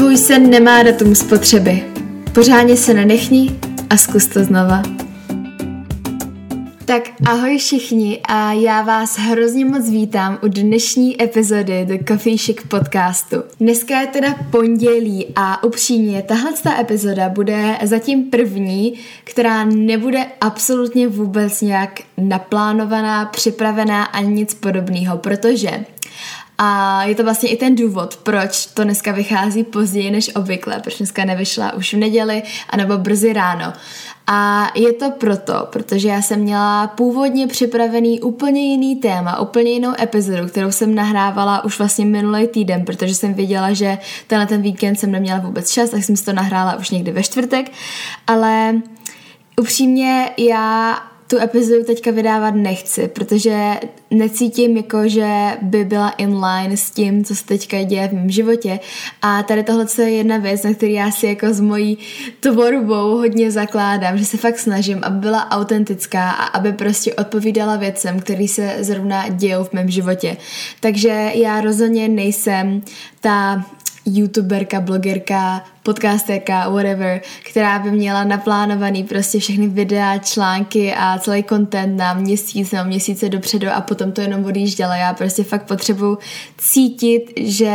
Tvůj sen nemá datum spotřeby. Pořádně se nenechni a zkus to znova. Tak ahoj všichni a já vás hrozně moc vítám u dnešní epizody The Coffee Chic podcastu. Dneska je teda pondělí a upřímně tahle ta epizoda bude zatím první, která nebude absolutně vůbec nějak naplánovaná, připravená ani nic podobného, protože a je to vlastně i ten důvod, proč to dneska vychází později než obvykle, proč dneska nevyšla už v neděli, anebo brzy ráno. A je to proto, protože já jsem měla původně připravený úplně jiný téma, úplně jinou epizodu, kterou jsem nahrávala už vlastně minulý týden, protože jsem věděla, že tenhle ten víkend jsem neměla vůbec čas, tak jsem si to nahrála už někdy ve čtvrtek, ale upřímně já tu epizodu teďka vydávat nechci, protože necítím jako, že by byla in line s tím, co se teďka děje v mém životě a tady tohle je jedna věc, na který já si jako s mojí tvorbou hodně zakládám, že se fakt snažím, aby byla autentická a aby prostě odpovídala věcem, které se zrovna dějou v mém životě. Takže já rozhodně nejsem ta youtuberka, blogerka, podcasterka, whatever, která by měla naplánovaný prostě všechny videa, články a celý content na měsíc nebo měsíce dopředu a potom to jenom odjížděla. Já prostě fakt potřebuji cítit, že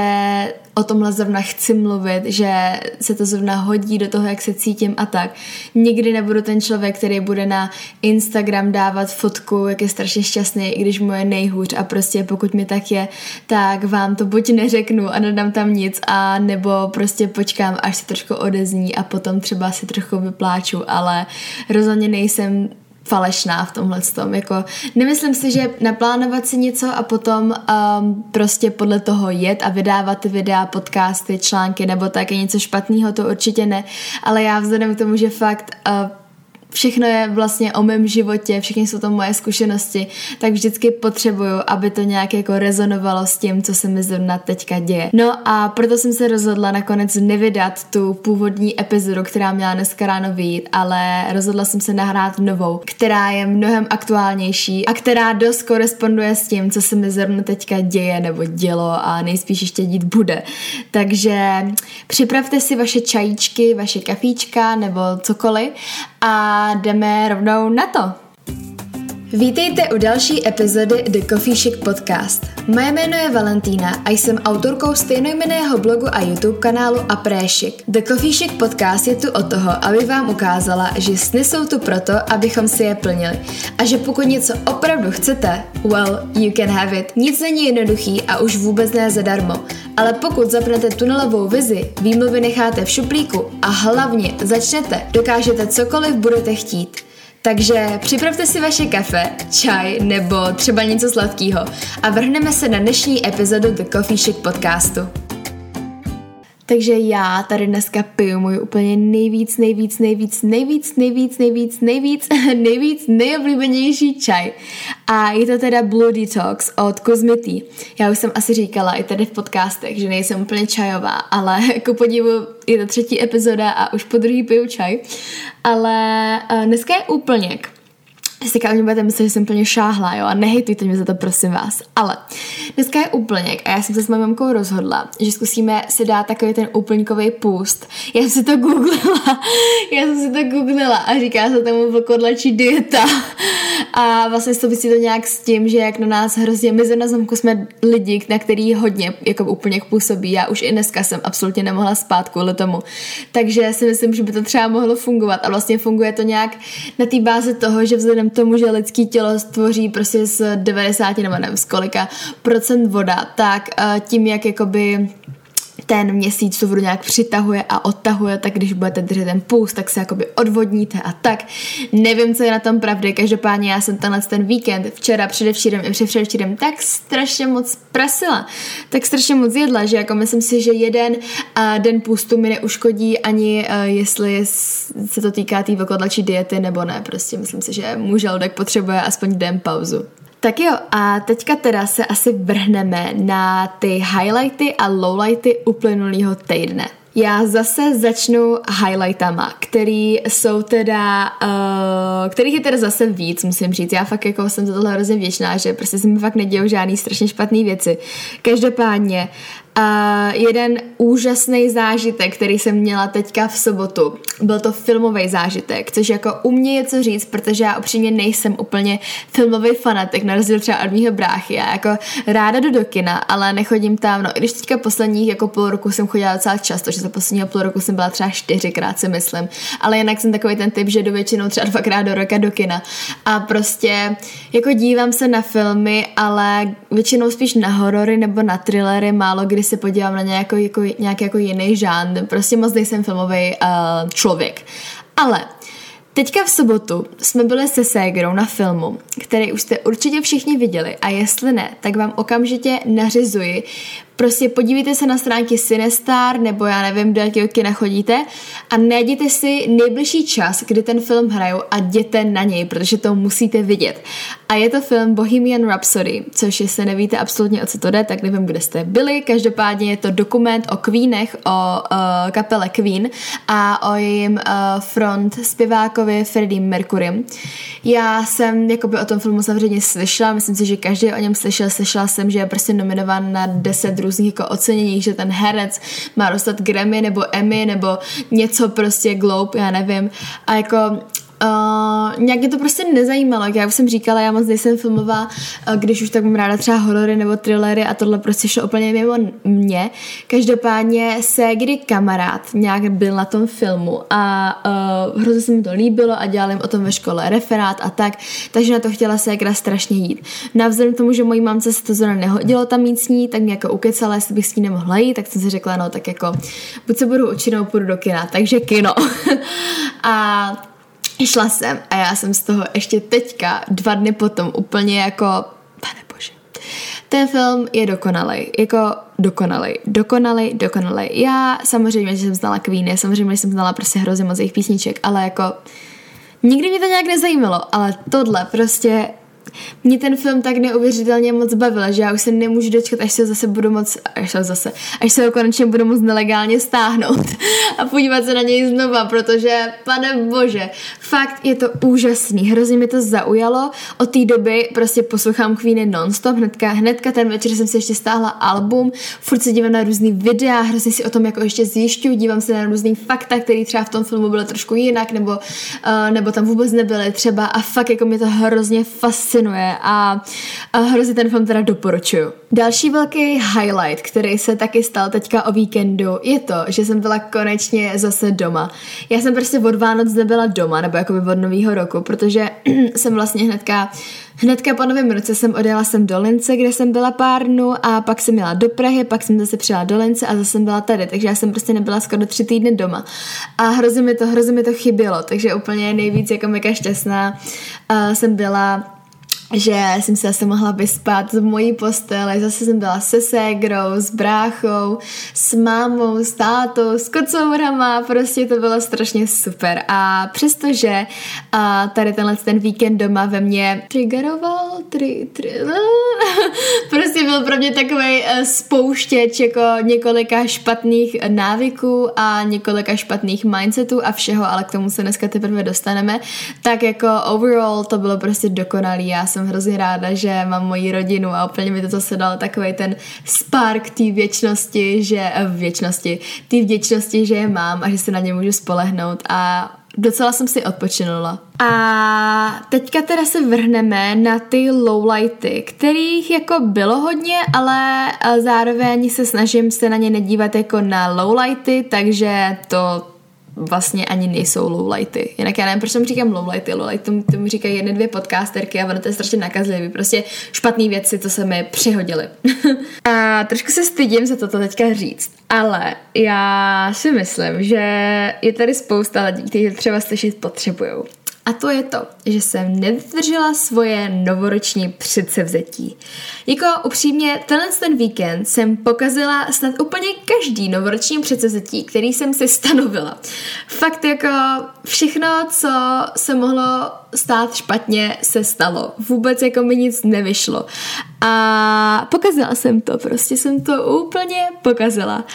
o tomhle zrovna chci mluvit, že se to zrovna hodí do toho, jak se cítím a tak. Nikdy nebudu ten člověk, který bude na Instagram dávat fotku, jak je strašně šťastný, i když mu je nejhůř a prostě pokud mi tak je, tak vám to buď neřeknu a nedám tam nic a nebo prostě počkám, až se trošku odezní a potom třeba si trochu vypláču, ale rozhodně nejsem falešná v tomhle tom. Jako, nemyslím si, že naplánovat si něco a potom um, prostě podle toho jet a vydávat ty videa, podcasty, články nebo tak je něco špatného, to určitě ne. Ale já vzhledem k tomu, že fakt uh, všechno je vlastně o mém životě, všechny jsou to moje zkušenosti, tak vždycky potřebuju, aby to nějak jako rezonovalo s tím, co se mi zrovna teďka děje. No a proto jsem se rozhodla nakonec nevydat tu původní epizodu, která měla dneska ráno vyjít, ale rozhodla jsem se nahrát novou, která je mnohem aktuálnější a která dost koresponduje s tím, co se mi zrovna teďka děje nebo dělo a nejspíš ještě dít bude. Takže připravte si vaše čajíčky, vaše kafíčka nebo cokoliv a jdeme rovnou na to. Vítejte u další epizody The Coffee Chic Podcast. Moje jméno je Valentína a jsem autorkou stejnojmeného blogu a YouTube kanálu Apré Chic. The Coffee Chic Podcast je tu o toho, aby vám ukázala, že sny jsou tu proto, abychom si je plnili. A že pokud něco opravdu chcete, well, you can have it. Nic není jednoduchý a už vůbec ne zadarmo. Ale pokud zapnete tunelovou vizi, výmluvy necháte v šuplíku a hlavně začnete, dokážete cokoliv budete chtít. Takže připravte si vaše kafe, čaj nebo třeba něco sladkého a vrhneme se na dnešní epizodu The Coffee Chic podcastu. Takže já tady dneska piju můj úplně nejvíc, nejvíc, nejvíc, nejvíc, nejvíc, nejvíc, nejvíc, nejvíc nejoblíbenější čaj. A je to teda Blue Detox od Cosmety. Já už jsem asi říkala i tady v podcastech, že nejsem úplně čajová, ale jako podivu je to třetí epizoda a už po druhý piju čaj. Ale eh, dneska je úplněk si o mě budete myslet, že jsem plně šáhla, jo, a nehejtujte mě za to, prosím vás. Ale dneska je úplněk a já jsem se s mou mamkou rozhodla, že zkusíme si dát takový ten úplňkový půst. Já jsem si to googlila, já jsem si to googlila a říká se tomu vlkodlačí dieta. A vlastně souvisí to nějak s tím, že jak na nás hrozně, my zrovna zamku jsme lidi, na který hodně jako úplněk působí. Já už i dneska jsem absolutně nemohla spát kvůli tomu. Takže si myslím, že by to třeba mohlo fungovat a vlastně funguje to nějak na té bázi toho, že vzhledem tomu, že lidský tělo stvoří prostě z 90 nebo nevím z kolika procent voda, tak uh, tím, jak jakoby ten měsíc tu vodu nějak přitahuje a odtahuje, tak když budete držet ten puls, tak se jakoby odvodníte a tak. Nevím, co je na tom pravdy, každopádně já jsem tenhle ten víkend, včera, předevčírem i předevčírem, tak strašně moc prasila, tak strašně moc jedla, že jako myslím si, že jeden uh, den půstu mi neuškodí ani uh, jestli se to týká té tý diety nebo ne, prostě myslím si, že můj žaludek potřebuje aspoň den pauzu. Tak jo, a teďka teda se asi vrhneme na ty highlighty a lowlighty uplynulého týdne. Já zase začnu highlightama, který jsou teda, uh, kterých je teda zase víc, musím říct. Já fakt jako jsem za tohle hrozně věčná, že prostě se mi fakt nedějou žádný strašně špatné věci. Každopádně Uh, jeden úžasný zážitek, který jsem měla teďka v sobotu, byl to filmový zážitek, což jako u mě je co říct, protože já upřímně nejsem úplně filmový fanatik, na rozdíl třeba od mýho bráchy. Já jako ráda jdu do kina, ale nechodím tam, no i když teďka posledních jako půl roku jsem chodila docela často, že za posledního půl roku jsem byla třeba čtyřikrát si myslím, ale jinak jsem takový ten typ, že jdu většinou třeba dvakrát do roka do kina. A prostě jako dívám se na filmy, ale většinou spíš na horory nebo na thrillery, málo kdy se podívám na nějaký jako, nějaký jako jiný žánr, prostě moc nejsem filmový uh, člověk. Ale Teďka v sobotu jsme byli se Ségrou na filmu, který už jste určitě všichni viděli a jestli ne, tak vám okamžitě nařizuji Prostě podívejte se na stránky Cinestar nebo já nevím, do jakého kina chodíte a najděte si nejbližší čas, kdy ten film hrajou a jděte na něj, protože to musíte vidět. A je to film Bohemian Rhapsody, což jestli nevíte absolutně o co to jde, tak nevím, kde jste byli. Každopádně je to dokument o Queenech, o uh, kapele Queen a o jejím uh, front zpěvákovi Freddie Mercury. Já jsem jakoby o tom filmu samozřejmě slyšela, myslím si, že každý o něm slyšel. Slyšela jsem, že je prostě nominován na 10 různých jako ocenění, že ten herec má dostat Grammy nebo Emmy nebo něco prostě Globe, já nevím. A jako Uh, nějak mě to prostě nezajímalo, jak já už jsem říkala, já moc nejsem filmová, uh, když už tak mám ráda třeba horory nebo thrillery a tohle prostě šlo úplně mimo mě. Každopádně se kdy kamarád nějak byl na tom filmu a uh, hrozně se mi to líbilo a dělal jim o tom ve škole referát a tak, takže na to chtěla se jakra strašně jít. Navzdory tomu, že mojí mamce se to zrovna nehodilo tam mít s ní, tak mě jako ukecala, jestli bych s ní nemohla jít, tak jsem si řekla, no tak jako buď se budu učit nebo půjdu do kina, takže kino. a Šla jsem a já jsem z toho ještě teďka, dva dny potom, úplně jako, pane bože. Ten film je dokonalý, jako dokonalý, dokonalý, dokonalý. Já samozřejmě, že jsem znala Queeny, samozřejmě, že jsem znala prostě hrozně moc jejich písniček, ale jako nikdy mě to nějak nezajímalo, ale tohle prostě mě ten film tak neuvěřitelně moc bavil, že já už se nemůžu dočkat, až se zase budu moc, až se zase, až se ho konečně budu moc nelegálně stáhnout a podívat se na něj znova, protože, pane bože, fakt je to úžasný, hrozně mi to zaujalo, od té doby prostě poslouchám Queeny nonstop, hnedka, hnedka ten večer jsem si ještě stáhla album, furt se dívám na různý videa, hrozně si o tom jako ještě zjišťuju, dívám se na různý fakta, které třeba v tom filmu byly trošku jinak, nebo, uh, nebo tam vůbec nebyly třeba a fakt jako mě to hrozně fascinuje fascinuje a, a hrozně ten film teda doporučuju. Další velký highlight, který se taky stal teďka o víkendu, je to, že jsem byla konečně zase doma. Já jsem prostě od Vánoc nebyla doma, nebo jakoby od nového roku, protože jsem vlastně hnedka Hnedka po novém roce jsem odjela jsem do Lince, kde jsem byla pár dnů a pak jsem jela do Prahy, pak jsem zase přijela do Lince a zase jsem byla tady, takže já jsem prostě nebyla skoro tři týdny doma. A hrozně mi to, hrozně mi to chybělo, takže úplně nejvíc jako mega šťastná uh, jsem byla že jsem se zase mohla vyspat z mojí postele, zase jsem byla se ségrou, s bráchou, s mámou, s tátou, s kocourama, prostě to bylo strašně super. A přestože a tady tenhle ten víkend doma ve mně triggeroval, tri, tri, prostě byl pro mě takový eh, spouštěč jako několika špatných návyků a několika špatných mindsetů a všeho, ale k tomu se dneska teprve dostaneme, tak jako overall to bylo prostě dokonalý, já jsem hrozně ráda, že mám moji rodinu a úplně mi to zase dal takový ten spark té věčnosti, že eh, věčnosti, té vděčnosti, že je mám a že se na ně můžu spolehnout a docela jsem si odpočinula. A teďka teda se vrhneme na ty lowlighty, kterých jako bylo hodně, ale eh, zároveň se snažím se na ně nedívat jako na lowlighty, takže to vlastně ani nejsou lowlighty. Jinak já nevím, proč tomu říkám lowlighty. Lowlight tomu, tomu říkají jedny, dvě podcasterky a ono to je strašně nakazlivý. Prostě špatné věci, co se mi přihodily. a trošku se stydím za toto teďka říct, ale já si myslím, že je tady spousta lidí, kteří třeba slyšet potřebují. A to je to, že jsem nedržela svoje novoroční předsevzetí. Jako upřímně, tenhle ten víkend jsem pokazila snad úplně každý novoroční předsevzetí, který jsem si stanovila. Fakt jako všechno, co se mohlo stát špatně, se stalo. Vůbec jako mi nic nevyšlo. A pokazila jsem to, prostě jsem to úplně pokazila.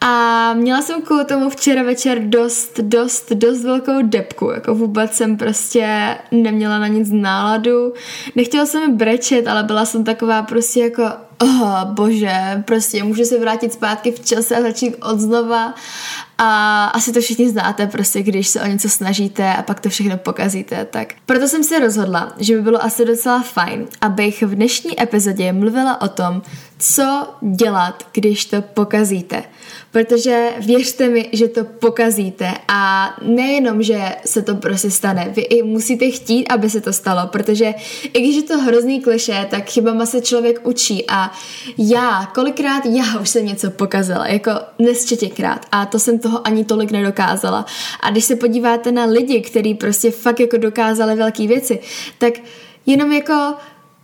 A měla jsem kvůli tomu včera večer dost, dost, dost velkou depku, jako vůbec jsem prostě neměla na nic náladu. Nechtěla jsem brečet, ale byla jsem taková prostě jako oh, bože, prostě můžu se vrátit zpátky v čase a začít od znova. A asi to všichni znáte, prostě když se o něco snažíte a pak to všechno pokazíte, tak. Proto jsem se rozhodla, že by bylo asi docela fajn, abych v dnešní epizodě mluvila o tom, co dělat, když to pokazíte. Protože věřte mi, že to pokazíte a nejenom, že se to prostě stane, vy i musíte chtít, aby se to stalo, protože i když je to hrozný kliše, tak chybama se člověk učí a já, kolikrát já už jsem něco pokazila, jako nesčetěkrát a to jsem toho ani tolik nedokázala. A když se podíváte na lidi, kteří prostě fakt jako dokázali velké věci, tak jenom jako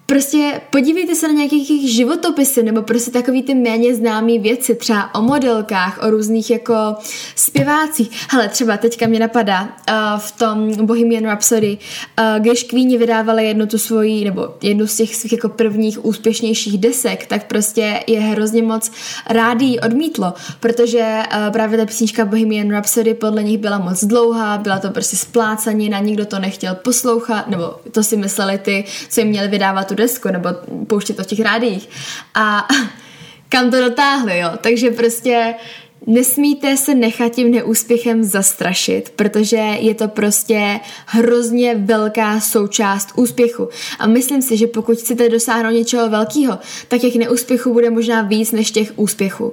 Prostě podívejte se na nějakých životopisy nebo prostě takový ty méně známý věci, třeba o modelkách, o různých jako zpěvácích. Hele, třeba teďka mě napadá uh, v tom Bohemian Rhapsody, uh, když Queeni vydávali jednu tu svoji, nebo jednu z těch svých jako prvních úspěšnějších desek, tak prostě je hrozně moc rádi odmítlo, protože uh, právě ta písnička Bohemian Rhapsody podle nich byla moc dlouhá, byla to prostě splácanina, nikdo to nechtěl poslouchat, nebo to si mysleli ty, co jim měli vydávat tu desku nebo pouštět to v těch rádiích. A kam to dotáhli, jo. Takže prostě Nesmíte se nechat tím neúspěchem zastrašit, protože je to prostě hrozně velká součást úspěchu. A myslím si, že pokud chcete dosáhnout něčeho velkého, tak těch neúspěchů bude možná víc než těch úspěchů.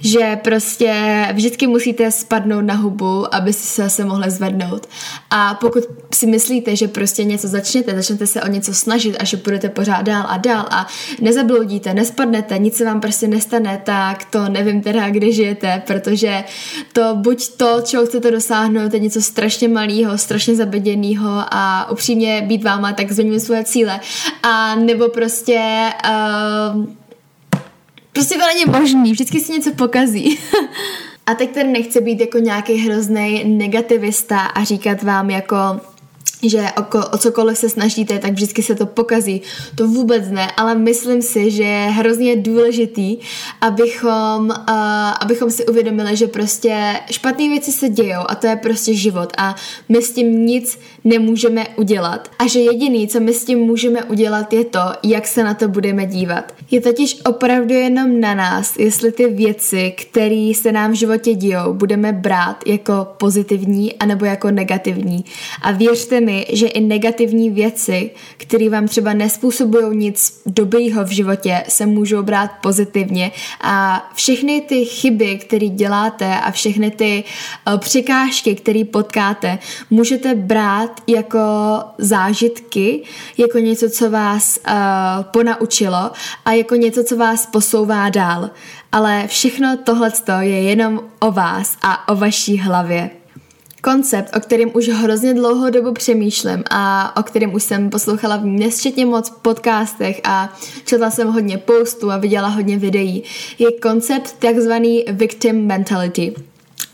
Že prostě vždycky musíte spadnout na hubu, aby si se zase mohli zvednout. A pokud si myslíte, že prostě něco začnete, začnete se o něco snažit a že budete pořád dál a dál a nezabloudíte, nespadnete, nic se vám prostě nestane, tak to nevím teda, kde žijete, protože to buď to, čeho chcete dosáhnout, je něco strašně malého, strašně zabeděného a upřímně být váma, tak změním svoje cíle. A nebo prostě uh, prostě to není možný, vždycky si něco pokazí. a teď tady nechci být jako nějaký hrozný negativista a říkat vám jako že o, o cokoliv se snažíte, tak vždycky se to pokazí. To vůbec ne, ale myslím si, že je hrozně důležitý, abychom, uh, abychom si uvědomili, že prostě špatné věci se dějou a to je prostě život a my s tím nic nemůžeme udělat. A že jediný, co my s tím můžeme udělat, je to, jak se na to budeme dívat. Je totiž opravdu jenom na nás, jestli ty věci, které se nám v životě dějou, budeme brát jako pozitivní anebo jako negativní. A věřte mi, že i negativní věci, které vám třeba nespůsobují nic dobrýho v životě, se můžou brát pozitivně a všechny ty chyby, které děláte a všechny ty uh, překážky, které potkáte, můžete brát jako zážitky, jako něco, co vás uh, ponaučilo a jako něco, co vás posouvá dál. Ale všechno tohle je jenom o vás a o vaší hlavě. Koncept, o kterém už hrozně dlouho dobu přemýšlím a o kterém už jsem poslouchala v nesčetně moc podcastech a četla jsem hodně postů a viděla hodně videí, je koncept takzvaný victim mentality.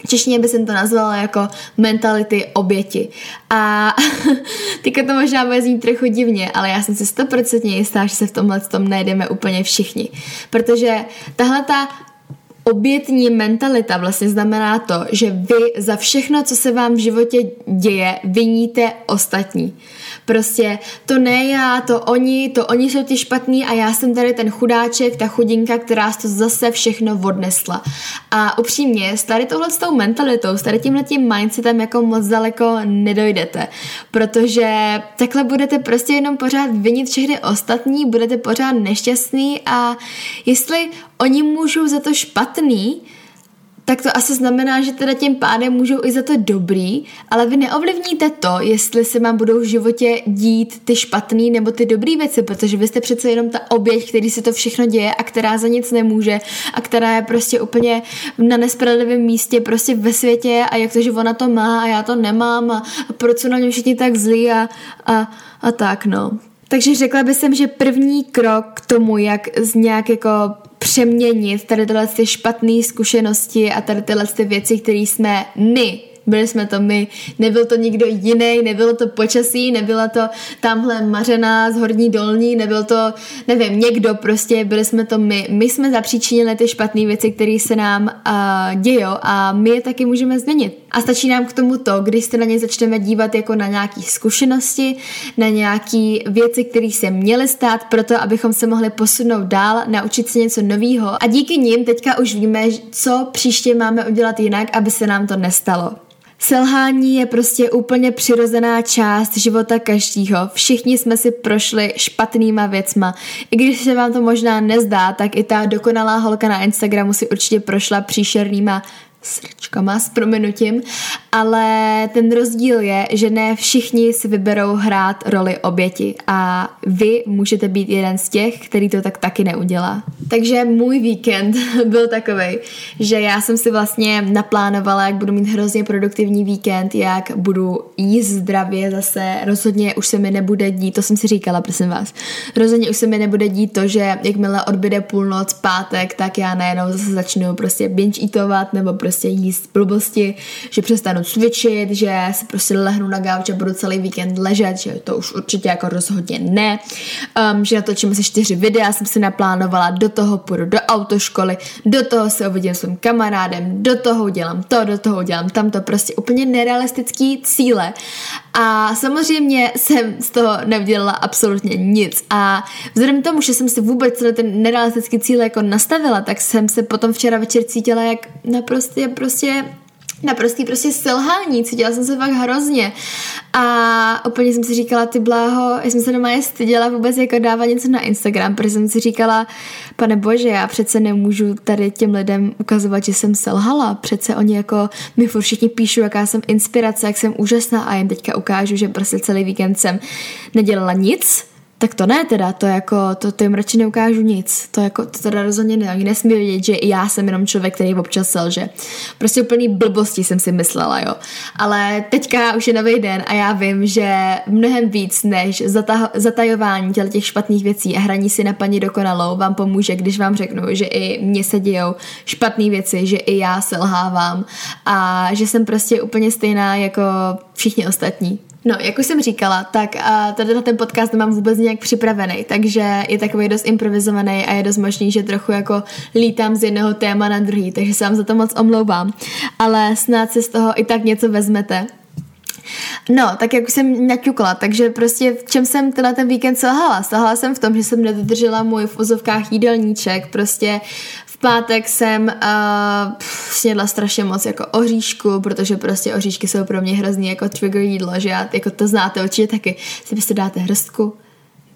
V češtině by jsem to nazvala jako mentality oběti. A teďka to možná bude znít trochu divně, ale já jsem si stoprocentně jistá, že se v tomhle tom najdeme úplně všichni. Protože tahle ta obětní mentalita vlastně znamená to, že vy za všechno, co se vám v životě děje, viníte ostatní. Prostě to ne já, to oni, to oni jsou ti špatní a já jsem tady ten chudáček, ta chudinka, která to zase všechno odnesla. A upřímně, s tady tohle s tou mentalitou, s tady tímhletím mindsetem jako moc daleko nedojdete, protože takhle budete prostě jenom pořád vinit všechny ostatní, budete pořád nešťastný a jestli oni můžou za to špatný, tak to asi znamená, že teda tím pádem můžou i za to dobrý, ale vy neovlivníte to, jestli se vám budou v životě dít ty špatný nebo ty dobrý věci, protože vy jste přece jenom ta oběť, který si to všechno děje a která za nic nemůže a která je prostě úplně na nespravedlivém místě prostě ve světě a jak to, že ona to má a já to nemám a, proč jsou na mě všichni tak zlí a, a, a tak no. Takže řekla bych že první krok k tomu, jak z nějak jako přeměnit tady tyhle ty špatné zkušenosti a tady tyhle ty věci, které jsme my byli jsme to my, nebyl to nikdo jiný, nebylo to počasí, nebyla to tamhle mařená z horní dolní, nebyl to, nevím, někdo prostě, byli jsme to my. My jsme zapříčinili ty špatné věci, které se nám uh, dějou a my je taky můžeme změnit. A stačí nám k tomu to, když se na ně začneme dívat jako na nějaké zkušenosti, na nějaké věci, které se měly stát, proto abychom se mohli posunout dál, naučit se něco nového. A díky nim teďka už víme, co příště máme udělat jinak, aby se nám to nestalo. Selhání je prostě úplně přirozená část života každýho. Všichni jsme si prošli špatnýma věcma. I když se vám to možná nezdá, tak i ta dokonalá holka na Instagramu si určitě prošla příšernýma srčkama s prominutím, ale ten rozdíl je, že ne všichni si vyberou hrát roli oběti a vy můžete být jeden z těch, který to tak taky neudělá. Takže můj víkend byl takový, že já jsem si vlastně naplánovala, jak budu mít hrozně produktivní víkend, jak budu jíst zdravě zase, rozhodně už se mi nebude dít, to jsem si říkala, prosím vás, rozhodně už se mi nebude dít to, že jakmile odbyde půlnoc, pátek, tak já najednou zase začnu prostě binge eatovat nebo prostě jíst blbosti, že přestanu cvičit, že se prostě lehnu na gauč a budu celý víkend ležet, že to už určitě jako rozhodně ne, um, že natočím asi čtyři videa, jsem si naplánovala, do toho půjdu do autoškoly, do toho se uvidím s svým kamarádem, do toho udělám to, do toho udělám tamto, prostě úplně nerealistický cíle. A samozřejmě jsem z toho neudělala absolutně nic. A vzhledem k tomu, že jsem si vůbec celý ten nerealistický cíl jako nastavila, tak jsem se potom včera večer cítila jak naprosto prostě naprostý prostě selhání, cítila jsem se fakt hrozně. A úplně jsem si říkala, ty bláho, já jsem se doma je styděla vůbec jako dávat něco na Instagram, protože jsem si říkala, pane bože, já přece nemůžu tady těm lidem ukazovat, že jsem selhala, přece oni jako mi furt všichni píšou, jaká jsem inspirace, jak jsem úžasná a jen teďka ukážu, že prostě celý víkend jsem nedělala nic, tak to ne teda, to jako, to, to jim radši neukážu nic, to jako, to teda rozhodně ne, oni nesmí vědět, že i já jsem jenom člověk, který občas selže. Prostě úplný blbosti jsem si myslela, jo. Ale teďka už je nový den a já vím, že mnohem víc než zataho, zatajování těle těch špatných věcí a hraní si na paní dokonalou vám pomůže, když vám řeknu, že i mně se dějou špatné věci, že i já selhávám a že jsem prostě úplně stejná jako všichni ostatní. No, jak už jsem říkala, tak uh, tady na ten podcast nemám vůbec nějak připravený, takže je takový dost improvizovaný a je dost možný, že trochu jako lítám z jednoho téma na druhý, takže se vám za to moc omlouvám. Ale snad se z toho i tak něco vezmete. No, tak jak už jsem naťukla, takže prostě v čem jsem teda ten víkend selhala? Selhala jsem v tom, že jsem nedodržela můj v ozovkách jídelníček, prostě pátek jsem uh, snědla strašně moc jako oříšku, protože prostě oříšky jsou pro mě hrozný jako trigger jídlo, že já, jako to znáte určitě taky. Si byste dáte hrstku,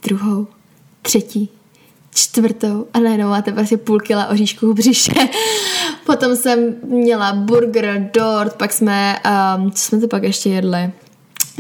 druhou, třetí, čtvrtou a najednou máte prostě půl kila oříšků v břiše. Potom jsem měla burger, dort, pak jsme, um, co jsme to pak ještě jedli?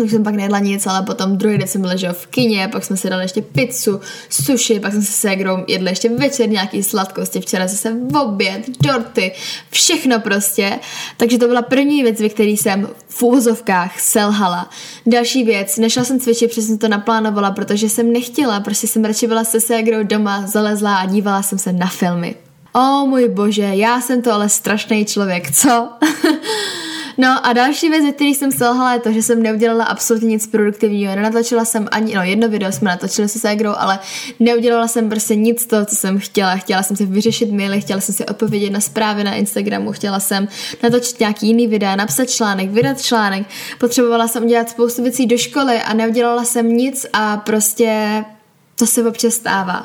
Už jsem pak nejedla nic, ale potom druhý den jsem ležel v kině, pak jsme si dali ještě pizzu, sushi, pak jsme se ségrou jedli ještě večer nějaký sladkosti, včera zase v oběd, dorty, všechno prostě. Takže to byla první věc, ve které jsem v úvozovkách selhala. Další věc, nešla jsem cvičit, protože jsem to naplánovala, protože jsem nechtěla, prostě jsem radši byla se ségrou doma, zalezla a dívala jsem se na filmy. O můj bože, já jsem to ale strašný člověk, co? No a další věc, který jsem selhala, je to, že jsem neudělala absolutně nic produktivního. Nenatočila jsem ani, no jedno video jsme natočili se ségrou, ale neudělala jsem prostě nic toho, co jsem chtěla. Chtěla jsem si vyřešit maily, chtěla jsem si odpovědět na zprávy na Instagramu, chtěla jsem natočit nějaký jiný videa, napsat článek, vydat článek. Potřebovala jsem udělat spoustu věcí do školy a neudělala jsem nic a prostě to se občas stává.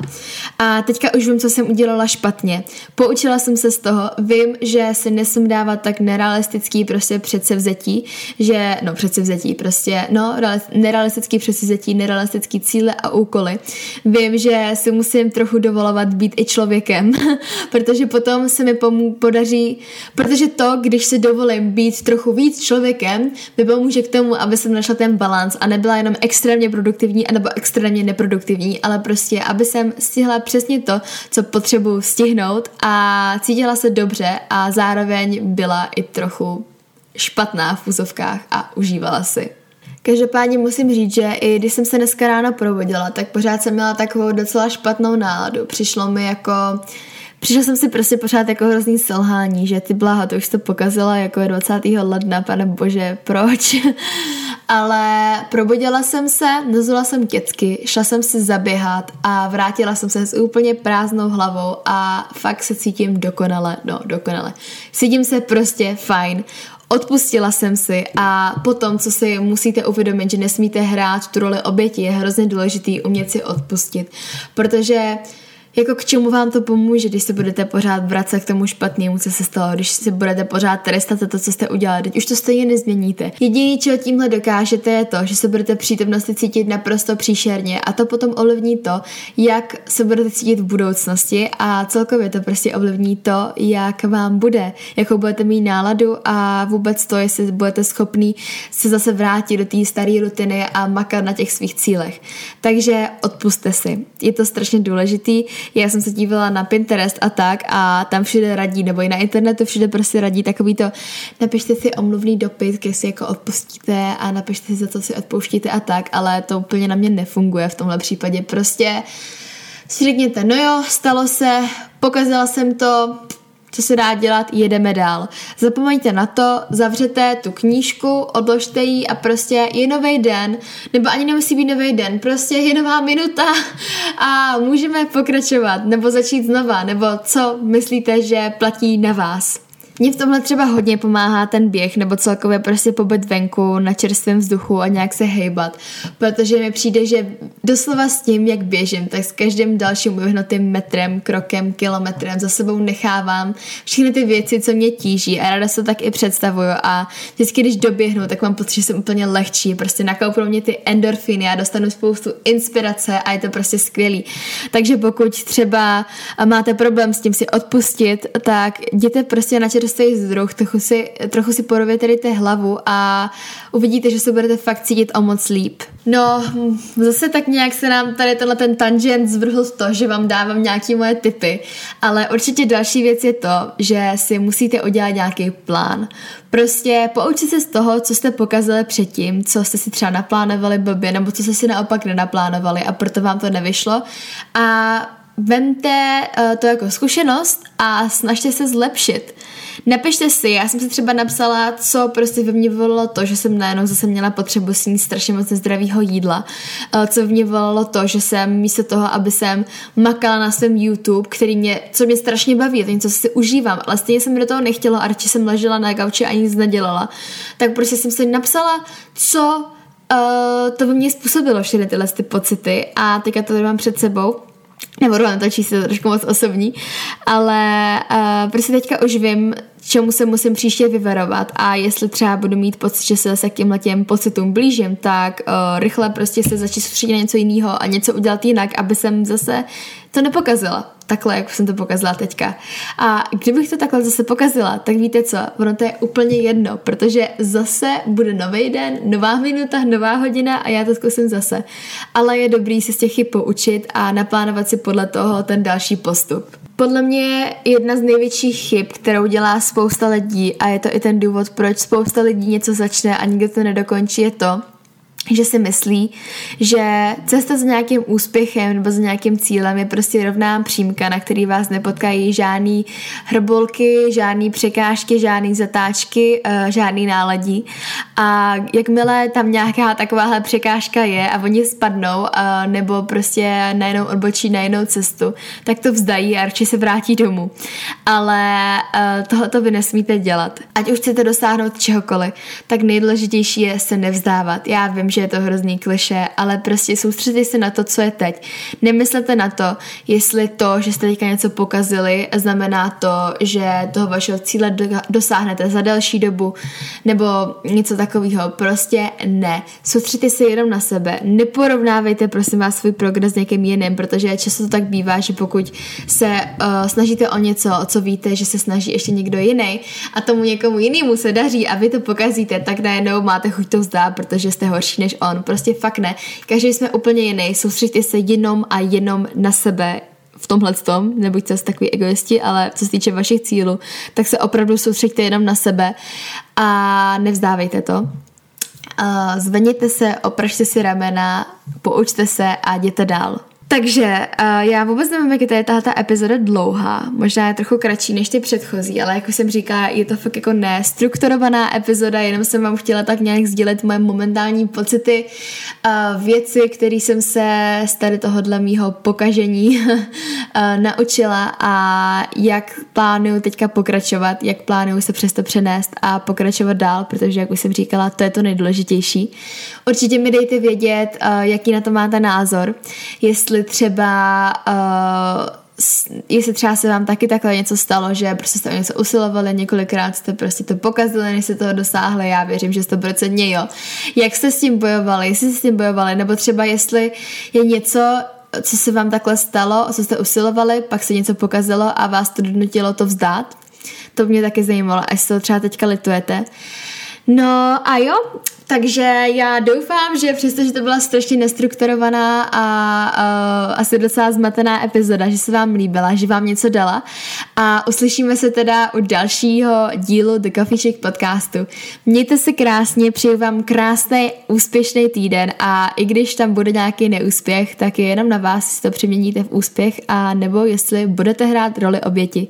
A teďka už vím, co jsem udělala špatně. Poučila jsem se z toho, vím, že si nesmím dávat tak nerealistický prostě předsevzetí, že, no předsevzetí prostě, no nerealistický předsevzetí, nerealistický cíle a úkoly. Vím, že si musím trochu dovolovat být i člověkem, protože potom se mi pomů- podaří, protože to, když si dovolím být trochu víc člověkem, mi pomůže k tomu, aby jsem našla ten balans a nebyla jenom extrémně produktivní anebo extrémně neproduktivní, ale prostě, aby jsem stihla přesně to, co potřebuji stihnout a cítila se dobře a zároveň byla i trochu špatná v úzovkách a užívala si. Každopádně musím říct, že i když jsem se dneska ráno probudila, tak pořád jsem měla takovou docela špatnou náladu. Přišlo mi jako Přišla jsem si prostě pořád jako hrozný selhání, že ty bláho, to už to pokazila jako 20. ledna, pane bože, proč? Ale probudila jsem se, nazvala jsem kecky, šla jsem si zaběhat a vrátila jsem se s úplně prázdnou hlavou a fakt se cítím dokonale, no dokonale. Cítím se prostě fajn. Odpustila jsem si a potom, co si musíte uvědomit, že nesmíte hrát tu roli oběti, je hrozně důležitý umět si odpustit, protože jako k čemu vám to pomůže, když se budete pořád vracet k tomu špatnému, co se stalo, když se budete pořád trestat za to, co jste udělali. Teď už to stejně nezměníte. Jediný, čeho tímhle dokážete, je to, že se budete přítomnosti cítit naprosto příšerně a to potom ovlivní to, jak se budete cítit v budoucnosti a celkově to prostě ovlivní to, jak vám bude, jakou budete mít náladu a vůbec to, jestli budete schopný se zase vrátit do té staré rutiny a makat na těch svých cílech. Takže odpuste si. Je to strašně důležitý. Já jsem se dívala na Pinterest a tak a tam všude radí, nebo i na internetu všude prostě radí takový to, napište si omluvný dopis, kde si jako odpustíte a napište si za co si odpouštíte a tak, ale to úplně na mě nefunguje v tomhle případě. Prostě si řekněte, no jo, stalo se, pokazila jsem to, co se dá dělat, jedeme dál. Zapomeňte na to, zavřete tu knížku, odložte ji a prostě je nový den, nebo ani nemusí být nový den, prostě je nová minuta a můžeme pokračovat, nebo začít znova, nebo co myslíte, že platí na vás. Mně v tomhle třeba hodně pomáhá ten běh nebo celkově prostě pobyt venku na čerstvém vzduchu a nějak se hejbat, protože mi přijde, že doslova s tím, jak běžím, tak s každým dalším uvěhnutým metrem, krokem, kilometrem za sebou nechávám všechny ty věci, co mě tíží. A ráda se tak i představuju. A vždycky, když doběhnu, tak mám pocit, že jsem úplně lehčí, prostě nakoupnou mě ty endorfiny a dostanu spoustu inspirace a je to prostě skvělý. Takže pokud třeba máte problém s tím si odpustit, tak jděte prostě na čerstvý vzruch, trochu si, trochu si porovětrejte hlavu a uvidíte, že se budete fakt cítit o moc líp. No, zase tak nějak se nám tady tenhle ten tangent zvrhl v to, že vám dávám nějaké moje tipy, ale určitě další věc je to, že si musíte udělat nějaký plán. Prostě poučit se z toho, co jste pokazili předtím, co jste si třeba naplánovali blbě, nebo co jste si naopak nenaplánovali a proto vám to nevyšlo a vemte uh, to jako zkušenost a snažte se zlepšit. Napište si, já jsem si třeba napsala, co prostě ve mně volalo to, že jsem najednou zase měla potřebu snít strašně moc nezdravého jídla, uh, co v mě volalo to, že jsem místo toho, aby jsem makala na svém YouTube, který mě, co mě strašně baví, to něco si užívám, ale stejně jsem do toho nechtěla a radši jsem ležela na gauči a nic nedělala, tak prostě jsem si napsala, co uh, to by mě způsobilo všechny tyhle ty pocity a teďka to tady mám před sebou Nebudu vám to číst, to trošku moc osobní, ale uh, prostě teďka už vím, čemu se musím příště vyvarovat a jestli třeba budu mít pocit, že se zase k těmhle těm pocitům blížím, tak uh, rychle prostě se začít soustředit na něco jiného a něco udělat jinak, aby jsem zase to nepokazila takhle, jak jsem to pokazila teďka. A kdybych to takhle zase pokazila, tak víte co, ono to je úplně jedno, protože zase bude nový den, nová minuta, nová hodina a já to zkusím zase. Ale je dobrý se z těch chyb poučit a naplánovat si podle toho ten další postup. Podle mě jedna z největších chyb, kterou dělá spousta lidí a je to i ten důvod, proč spousta lidí něco začne a nikdo to nedokončí, je to, že si myslí, že cesta za nějakým úspěchem nebo za nějakým cílem je prostě rovná přímka, na který vás nepotkají žádný hrbolky, žádný překážky, žádný zatáčky, uh, žádný náladí. A jakmile tam nějaká takováhle překážka je a oni spadnou uh, nebo prostě najednou odbočí na jinou cestu, tak to vzdají a radši se vrátí domů. Ale uh, tohle vy nesmíte dělat. Ať už chcete dosáhnout čehokoliv, tak nejdůležitější je se nevzdávat. Já vím, že je to hrozný kliše, ale prostě soustředte se na to, co je teď. Nemyslete na to, jestli to, že jste teďka něco pokazili, znamená to, že toho vašeho cíle dosáhnete za delší dobu, nebo něco takového. Prostě ne. Soustředte se jenom na sebe. Neporovnávejte, prosím vás, svůj progres s někým jiným, protože často to tak bývá, že pokud se uh, snažíte o něco, co víte, že se snaží ještě někdo jiný a tomu někomu jinému se daří a vy to pokazíte, tak najednou máte chuť to vzdát, protože jste horší než on. Prostě fakt ne. Každý jsme úplně jiný. Soustřeďte se jenom a jenom na sebe v tomhle tom, nebuďte zase takový egoisti, ale co se týče vašich cílů, tak se opravdu soustřeďte jenom na sebe a nevzdávejte to. Uh, zveněte se, opražte si ramena, poučte se a jděte dál. Takže uh, já vůbec nevím, jak je tato epizoda dlouhá. Možná je trochu kratší než ty předchozí, ale jak už jsem říká, je to fakt jako nestrukturovaná epizoda, jenom jsem vám chtěla tak nějak sdělit moje momentální pocity, uh, věci, které jsem se z tady tohohle mýho pokažení uh, naučila a jak plánuju teďka pokračovat, jak plánuju se přesto přenést a pokračovat dál, protože jak už jsem říkala, to je to nejdůležitější. Určitě mi dejte vědět, uh, jaký na to máte názor, jestli třeba uh, jestli třeba se vám taky takhle něco stalo, že prostě jste o něco usilovali, několikrát jste prostě to pokazili, než jste toho dosáhli, já věřím, že jste procentně jo. Jak jste s tím bojovali, jestli jste s tím bojovali, nebo třeba jestli je něco, co se vám takhle stalo, co jste usilovali, pak se něco pokazilo a vás to donutilo to vzdát. To mě taky zajímalo, až to třeba teďka litujete. No a jo, takže já doufám, že přestože to byla strašně nestrukturovaná a uh, asi docela zmatená epizoda, že se vám líbila, že vám něco dala a uslyšíme se teda u dalšího dílu The Coffee Shake podcastu. Mějte se krásně, přeju vám krásný, úspěšný týden a i když tam bude nějaký neúspěch, tak je jenom na vás, jestli to přeměníte v úspěch a nebo jestli budete hrát roli oběti.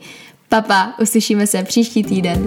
Papa, uslyšíme se příští týden.